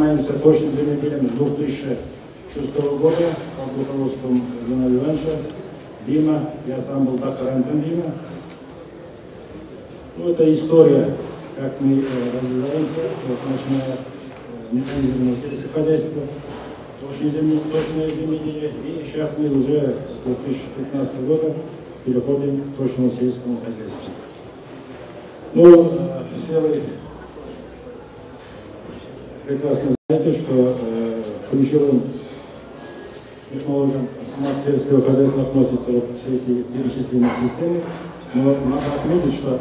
занимаемся точным земледелием с 2006 года под руководством Геннадия Ивановича, Дима, я сам был докторантом Дима. Ну, это история, как мы э, развиваемся, вот, начиная э, хозяйство, точное, земле, точное земледелие, и сейчас мы уже с 2015 года переходим к точному сельскому хозяйству. Ну, э, все вы прекрасно знаете, что э, ключевым технологиям смарт-сельского хозяйства относятся вот все эти перечисленные системы, но надо отметить, что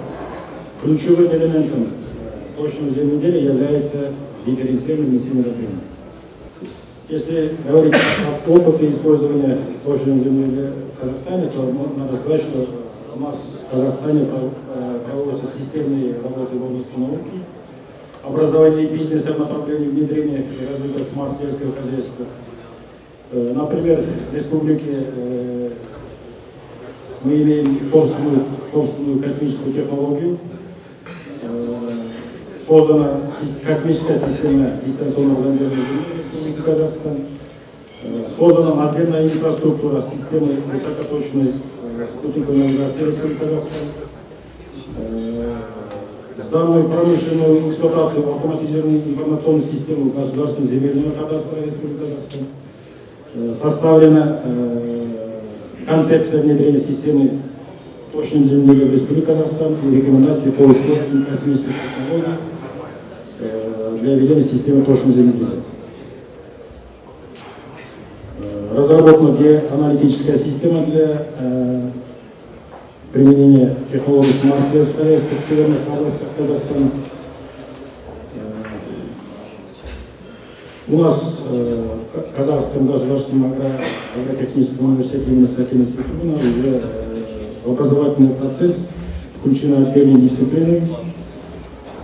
ключевым элементом э, точного земледелия является дифференцированное внесение. Если говорить о опыте использования точного земледелия в Казахстане, то надо сказать, что у нас в Казахстане э, проводятся системные работы в области науки, образования бизнеса в направлении внедрения и развития смарт-сельского хозяйства. Э, например, в республике э, мы имеем собственную, собственную космическую технологию, создана космическая система дистанционного зондирования Республики Казахстан, создана наземная инфраструктура системы высокоточной спутниковой навигации Республики Казахстан, сданную промышленную эксплуатацию автоматизированной информационной системы государственного земельного кадастра Республики Казахстан, составлена концепция внедрения системы точной земли в Республике Казахстан и рекомендации по использованию космических технологий для ведения системы точной земледелия. Разработана геоаналитическая система для э, применения технологий смарт-средств в северных областях Казахстана. У нас э, в Казахском государственном агротехническом университете имени Сакина Степана уже э, в образовательный процесс включены отдельные дисциплины,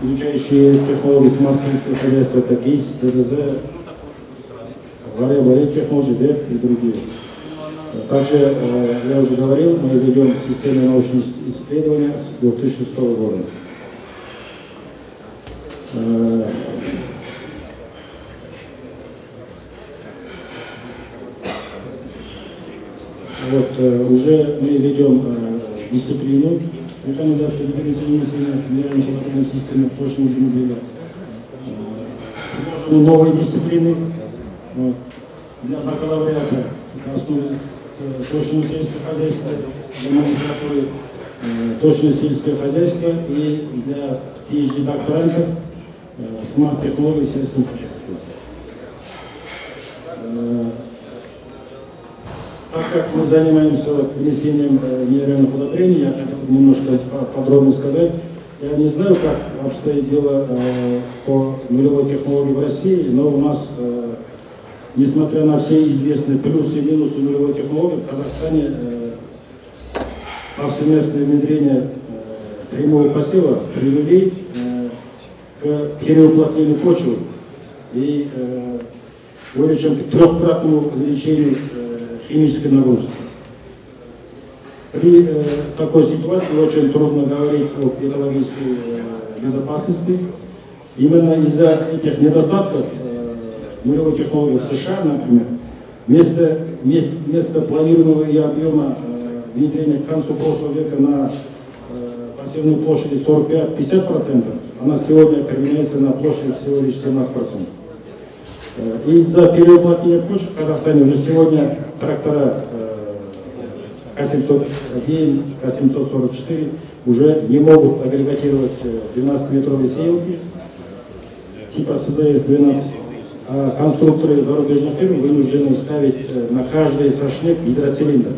изучающие технологии смарт-сельского хозяйства, ГИС, ДЗЗ, Варя технологии, и другие. Также, э, я уже говорил, мы ведем системы научных исследования с 2006 года. Э, вот, э, уже мы ведем дисциплину механизации генеральной полотенной системы точного земледелия. Новые дисциплины вот, для бакалавриата, это основы точного сельского хозяйства, для магистратуры точное сельское хозяйство и для PhD-докторантов смарт-технологий сельского хозяйства. Так как мы занимаемся внесением минеральных удобрений, я хотел немножко подробно сказать. Я не знаю, как обстоит дело по нулевой технологии в России, но у нас несмотря на все известные плюсы и минусы нулевой технологии, в Казахстане э, повсеместное внедрение э, прямого посева привели э, к переуплотнению почвы и э, более чем к трехкратному увеличению э, химической нагрузки. При э, такой ситуации очень трудно говорить о экологической э, безопасности. Именно из-за этих недостатков нулевой технологии в США, например, вместо, вместо, вместо планируемого и объема э, внедрения к концу прошлого века на э, посевной площади 45-50%, она сегодня применяется на площади всего лишь 17%. Э, Из-за переуплотнения почв в Казахстане уже сегодня трактора э, К-701, К-744 уже не могут агрегатировать 12-метровые сеялки типа СЗС-12 а конструкторы зарубежных фирм вынуждены ставить э, на каждый сошник гидроцилиндр.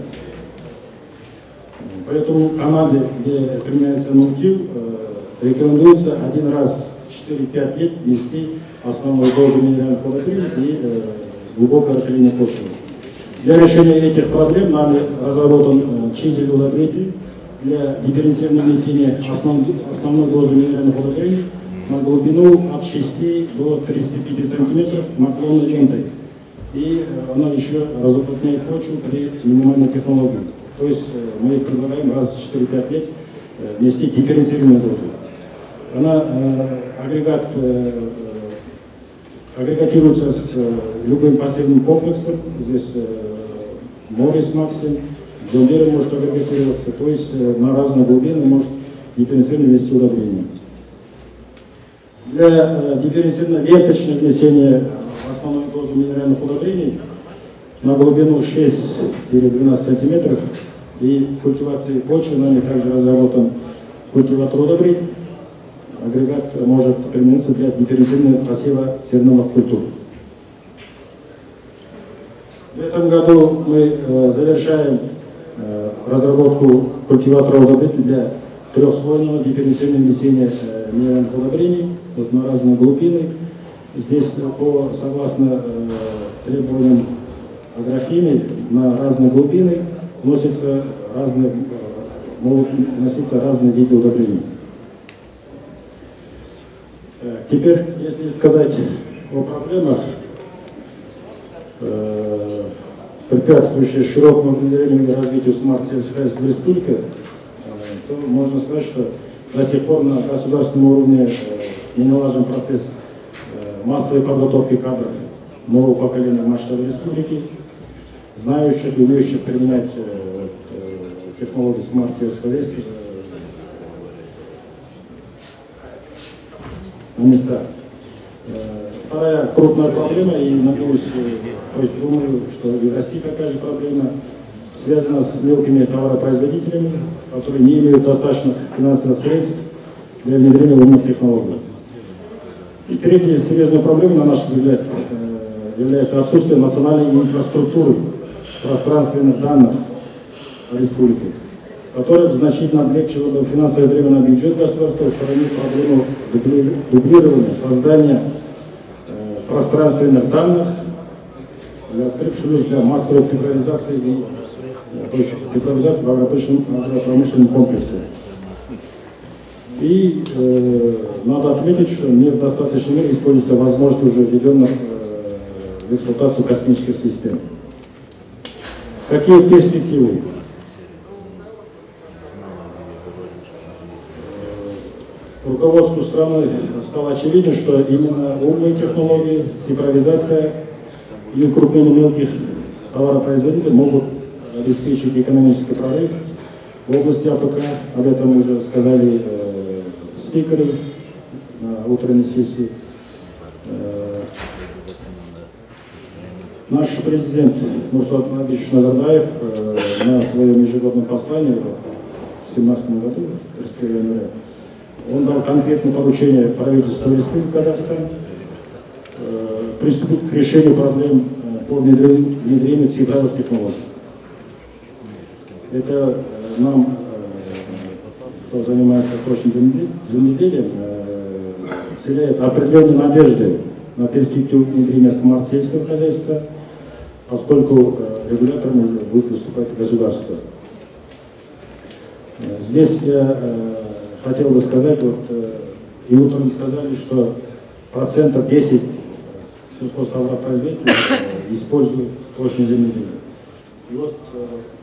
Поэтому команды, где применяется ноутил, э, рекомендуется один раз в 4-5 лет ввести основную дозу минеральных удобрений и э, глубокое расширение почвы. Для решения этих проблем нами разработан чизель удобритель для дифференцированного внесения основной, дозы минеральных удобрений на глубину от 6 до 35 сантиметров наклонной лентой. И э, она еще разуплотняет почву при минимальной технологии. То есть э, мы предлагаем раз в 4-5 лет э, внести дифференцированную дозу. Она агрегат агрегатируется с любым пассивным комплексом. Здесь Морис Максим, Джон может агрегатироваться, то есть на разные глубины может дифференцированно вести удобрение. Для дифференцированного веточного внесения основной дозы минеральных удобрений на глубину 6-12 см и культивации почвы нами также разработан культиватор удобрить. Агрегат может применяться для дифференцированного посева зерновых культур. В этом году мы э, завершаем э, разработку культиватора удобрителя для трехслойного дифференцированного внесения э, минеральных удобрений вот на разные глубины. Здесь по, согласно э, требованиям агрохимии на разные глубины носятся разные, могут носиться разные виды удобрений. Э, теперь, если сказать о проблемах, э, препятствующих широкому внедрению и развитию смарт-сельскохозяйства в республике, э, то можно сказать, что до сих пор на государственном уровне не налажен процесс массовой подготовки кадров нового поколения масштаба республики, знающих и умеющих применять э, э, технологии смарт-сельскохозяйства на местах. Э, вторая крупная проблема, и надеюсь, то есть думаю, что и в России такая же проблема, связана с мелкими товаропроизводителями, которые не имеют достаточных финансовых средств для внедрения умных технологий. И третья серьезная проблема, на наш взгляд, является отсутствие национальной инфраструктуры пространственных данных республики, которая значительно облегчила бы финансовое время на бюджет государства, устранив проблему дублирования, создания э, пространственных данных, открыв шлюз для массовой цифровизации и э, цифровизации в агропромышленном комплексе. И э, надо отметить, что не в достаточной мере используется возможность уже введенных э, в эксплуатацию космических систем. Какие перспективы? Руководству страны стало очевидно, что именно умные технологии, цифровизация и укрупнение мелких товаропроизводителей могут обеспечить экономический прорыв в области АПК. Об этом уже сказали э, спикеры на утренней сессии. Наш президент Нурсултан Абишевич Назарбаев э, на своем ежегодном послании в 2017 году, 31 января, он дал конкретное поручение правительству Республики Казахстан э, приступить к решению проблем э, по внедрению, цифровых технологий. Это э, нам, э, кто занимается точным земледелием, э, вселяет определенные надежды на перспективу внедрения смарт-сельского хозяйства – поскольку э, регулятором уже будет выступать государство. Э, здесь я хотел бы сказать, вот и утром сказали, что процентов 10 сельхозтоваропроизводителей используют точно земледелие. И вот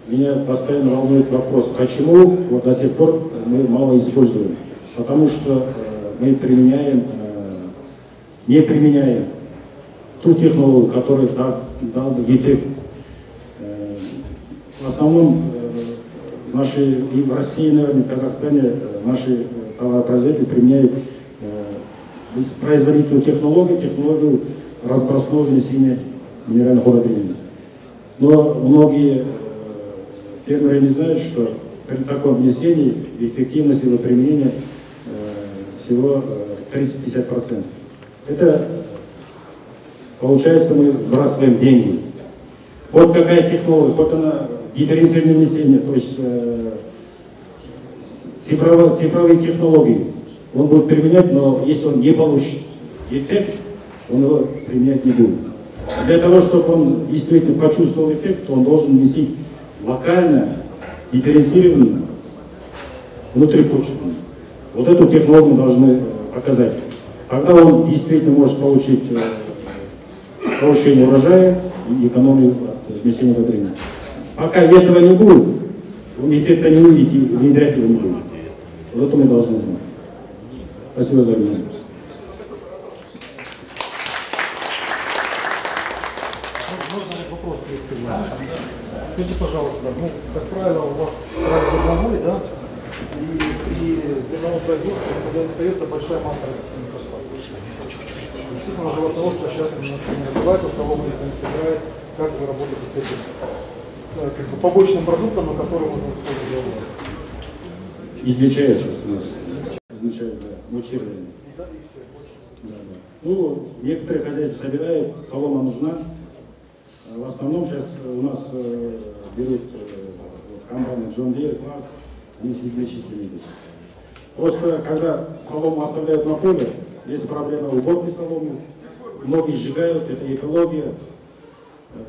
меня постоянно волнует вопрос, почему вот до сих пор мы мало используем? Потому что мы применяем, не применяем ту технологию, которая даст, дал бы эффект. Э, в основном э, наши и в России, наверное, в Казахстане э, наши товаропроизводители применяют производительную технологию, технологию разбросного внесения минеральных удобрений. Но многие фермеры не знают, что при таком внесении эффективность его применения всего 30-50%. Это Получается, мы сбрасываем деньги. Вот какая технология, вот она дифференциальное внесение, то есть э, цифровые, цифровые технологии. Он будет применять, но если он не получит эффект, он его применять не будет. Для того, чтобы он действительно почувствовал эффект, он должен внести локально, дифференцированно, внутрипочвенно. Вот эту технологию должны показать. Тогда он действительно может получить э, повышение урожая и экономию от внесения удобрений. Пока этого не будет, он эффекта не увидит и внедрять его не будет. Вот это мы должны знать. Спасибо за внимание. Скажите, пожалуйста, ну, как правило, у вас трак зерновой, да? И при зерновом производстве когда остается большая масса растительных поставок. Естественно, животноводство сейчас немножко не развивается, солома никто не собирает. Как вы работаете с этим э, как бы побочным продуктом, но который можно использовать для вас? Измельчают сейчас у нас. Измельчают, да, мульчирование. Да, да. Ну, некоторые хозяйства собирают, солома нужна. А В основном сейчас у нас э, берут э, комбайны John Deere, класс, они с измельчителями идут. Просто когда солому оставляют на поле, есть проблема уборки соломы, многие сжигают, это экология. Э,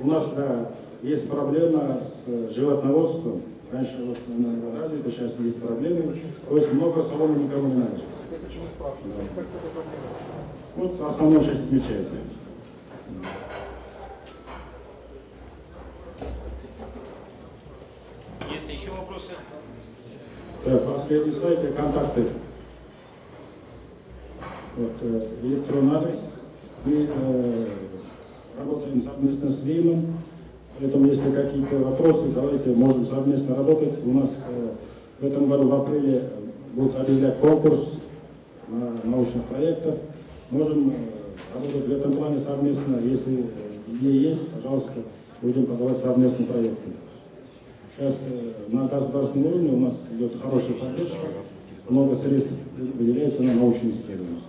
У нас, да, есть проблема с животноводством. Раньше вот она развита, сейчас есть проблемы. То есть много соломы никому не надо проблемой? Вот в основном сейчас измельчают. Есть ли еще вопросы? Последний слайд, и контакты. Вот, э, электронный адрес. Мы э, работаем совместно с ВИМом, поэтому если какие-то вопросы, давайте можем совместно работать. У нас э, в этом году в апреле будут объявлять конкурс на научных проектов. Можем э, работать в этом плане совместно. Если идеи есть, пожалуйста, будем подавать совместные проекты. Сейчас э, на государственном уровне у нас идет хорошая поддержка, много средств выделяется на научные исследования.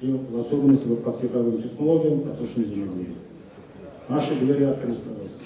И в особенности вот по цифровым технологиям, по точным земледелию. Двери открыты. пожалуйста.